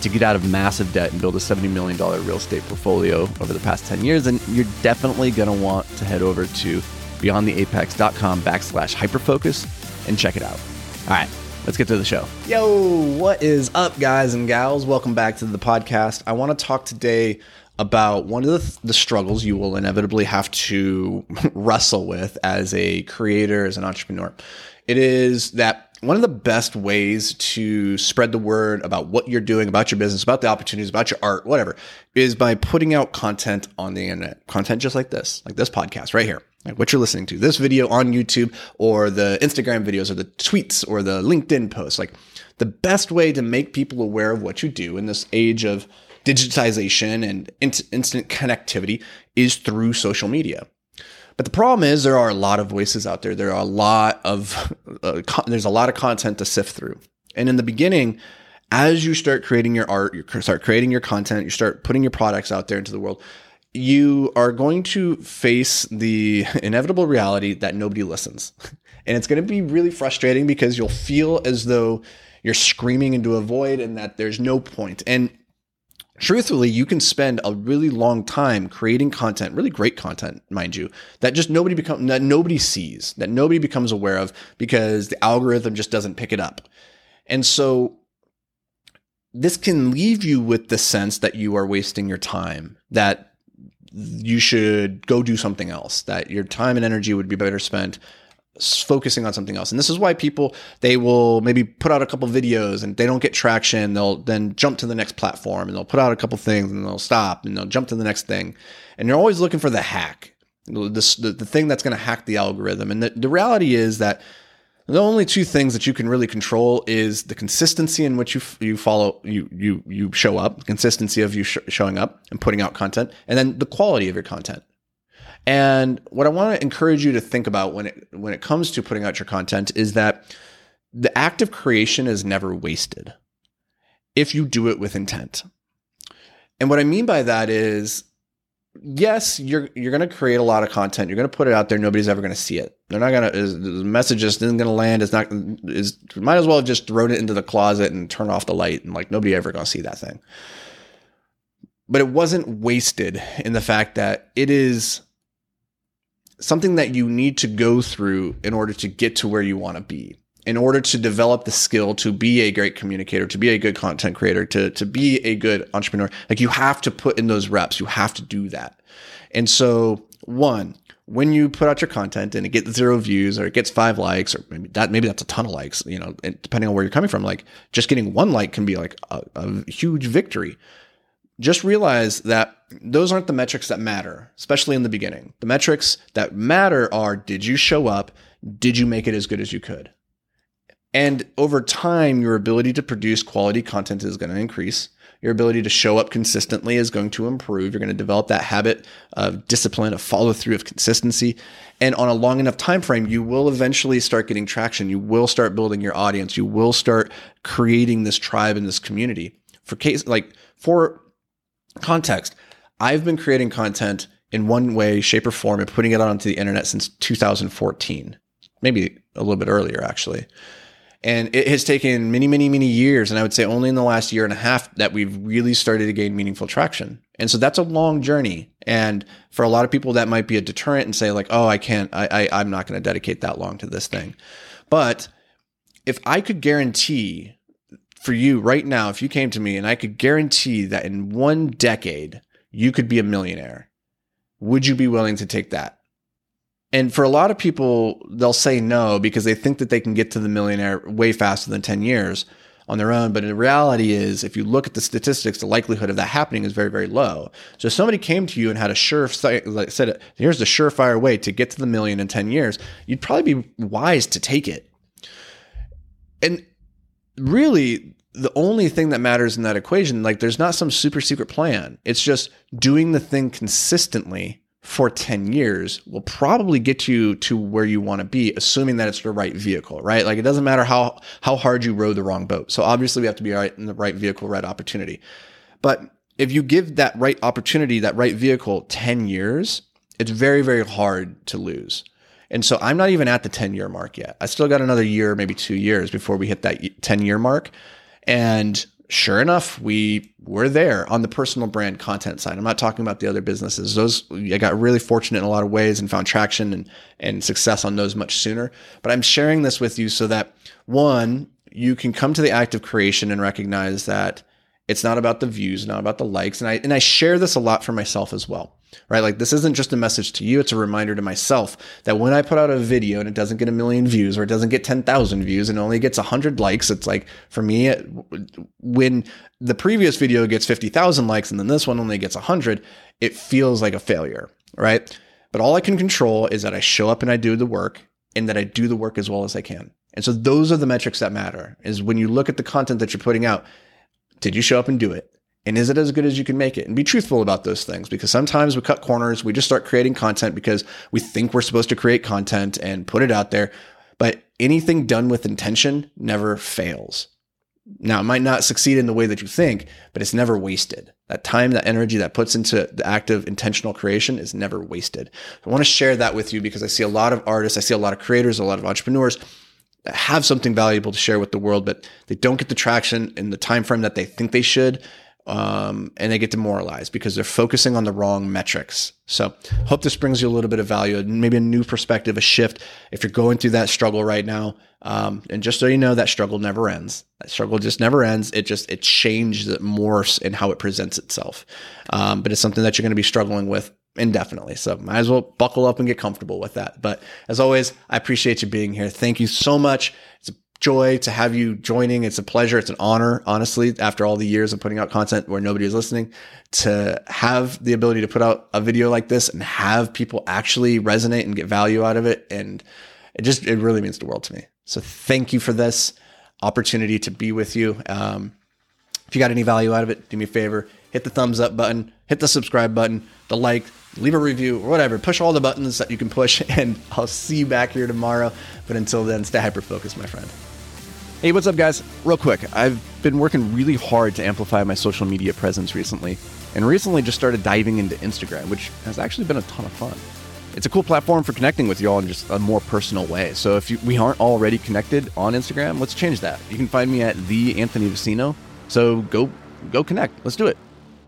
to get out of massive debt and build a $70 million real estate portfolio over the past 10 years, then you're definitely going to want to head over to beyondtheapex.com backslash hyperfocus and check it out. All right, let's get to the show. Yo, what is up, guys and gals? Welcome back to the podcast. I want to talk today about one of the, the struggles you will inevitably have to wrestle with as a creator, as an entrepreneur. It is that one of the best ways to spread the word about what you're doing, about your business, about the opportunities, about your art, whatever, is by putting out content on the internet. Content just like this, like this podcast right here, like what you're listening to, this video on YouTube or the Instagram videos or the tweets or the LinkedIn posts. Like the best way to make people aware of what you do in this age of digitization and instant connectivity is through social media. But the problem is there are a lot of voices out there. There are a lot of uh, con- there's a lot of content to sift through. And in the beginning, as you start creating your art, you start creating your content, you start putting your products out there into the world, you are going to face the inevitable reality that nobody listens. And it's going to be really frustrating because you'll feel as though you're screaming into a void and that there's no point. And truthfully, you can spend a really long time creating content, really great content, mind you, that just nobody become that nobody sees, that nobody becomes aware of because the algorithm just doesn't pick it up. And so this can leave you with the sense that you are wasting your time, that you should go do something else, that your time and energy would be better spent focusing on something else. And this is why people they will maybe put out a couple videos and they don't get traction, they'll then jump to the next platform and they'll put out a couple things and they'll stop and they'll jump to the next thing. And you're always looking for the hack. This the, the thing that's going to hack the algorithm. And the, the reality is that the only two things that you can really control is the consistency in which you you follow you you you show up, consistency of you sh- showing up and putting out content, and then the quality of your content. And what I want to encourage you to think about when it when it comes to putting out your content is that the act of creation is never wasted if you do it with intent. And what I mean by that is yes, you're you're going to create a lot of content. You're going to put it out there. Nobody's ever going to see it. They're not going to. The message just isn't going to land. It's not. Is might as well just thrown it into the closet and turn off the light and like nobody ever going to see that thing. But it wasn't wasted in the fact that it is something that you need to go through in order to get to where you want to be in order to develop the skill to be a great communicator, to be a good content creator, to, to be a good entrepreneur, like you have to put in those reps. You have to do that. And so one, when you put out your content and it gets zero views or it gets five likes or maybe that, maybe that's a ton of likes, you know, depending on where you're coming from, like just getting one like can be like a, a huge victory just realize that those aren't the metrics that matter, especially in the beginning. The metrics that matter are did you show up? Did you make it as good as you could? And over time, your ability to produce quality content is going to increase. Your ability to show up consistently is going to improve. You're going to develop that habit of discipline, of follow through, of consistency. And on a long enough time frame, you will eventually start getting traction. You will start building your audience. You will start creating this tribe and this community. For case like for context, I've been creating content in one way, shape, or form and putting it onto the internet since 2014, maybe a little bit earlier, actually. And it has taken many, many, many years. And I would say only in the last year and a half that we've really started to gain meaningful traction. And so that's a long journey. And for a lot of people, that might be a deterrent and say, like, oh, I can't, I, I I'm not going to dedicate that long to this thing. But if I could guarantee for you right now, if you came to me and I could guarantee that in one decade you could be a millionaire, would you be willing to take that? And for a lot of people, they'll say no because they think that they can get to the millionaire way faster than 10 years on their own. But the reality is, if you look at the statistics, the likelihood of that happening is very, very low. So if somebody came to you and had a sure, like said, here's the surefire way to get to the million in 10 years, you'd probably be wise to take it. And really the only thing that matters in that equation, like there's not some super secret plan. It's just doing the thing consistently for 10 years will probably get you to where you want to be assuming that it's the right vehicle right? Like it doesn't matter how how hard you row the wrong boat. So obviously we have to be right in the right vehicle right opportunity. But if you give that right opportunity that right vehicle 10 years it's very very hard to lose and so i'm not even at the 10 year mark yet i still got another year maybe two years before we hit that 10 year mark and sure enough, we were there on the personal brand content side. I'm not talking about the other businesses. Those I got really fortunate in a lot of ways and found traction and, and success on those much sooner. But I'm sharing this with you so that one, you can come to the act of creation and recognize that it's not about the views, not about the likes. And I and I share this a lot for myself as well right? Like this isn't just a message to you. It's a reminder to myself that when I put out a video and it doesn't get a million views or it doesn't get 10,000 views and only gets 100 likes, it's like for me, when the previous video gets 50,000 likes and then this one only gets 100, it feels like a failure, right? But all I can control is that I show up and I do the work and that I do the work as well as I can. And so those are the metrics that matter is when you look at the content that you're putting out, did you show up and do it? And is it as good as you can make it? And be truthful about those things because sometimes we cut corners. We just start creating content because we think we're supposed to create content and put it out there. But anything done with intention never fails. Now, it might not succeed in the way that you think, but it's never wasted. That time, that energy that puts into the act of intentional creation is never wasted. I want to share that with you because I see a lot of artists, I see a lot of creators, a lot of entrepreneurs that have something valuable to share with the world, but they don't get the traction in the time frame that they think they should um, and they get demoralized because they're focusing on the wrong metrics. So, hope this brings you a little bit of value, maybe a new perspective, a shift. If you're going through that struggle right now, um, and just so you know, that struggle never ends. That struggle just never ends. It just it changes, it morphs in how it presents itself. Um, but it's something that you're going to be struggling with indefinitely. So might as well buckle up and get comfortable with that. But as always, I appreciate you being here. Thank you so much. It's a joy to have you joining. It's a pleasure. It's an honor, honestly, after all the years of putting out content where nobody is listening, to have the ability to put out a video like this and have people actually resonate and get value out of it. And it just, it really means the world to me. So thank you for this opportunity to be with you. Um, if you got any value out of it, do me a favor, hit the thumbs up button, hit the subscribe button, the like, leave a review, or whatever. Push all the buttons that you can push, and I'll see you back here tomorrow. But until then, stay hyper focused, my friend. Hey, what's up, guys? Real quick, I've been working really hard to amplify my social media presence recently, and recently just started diving into Instagram, which has actually been a ton of fun. It's a cool platform for connecting with you all in just a more personal way. So if you, we aren't already connected on Instagram, let's change that. You can find me at the Anthony Vicino. So go go connect. Let's do it.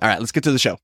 All right, let's get to the show.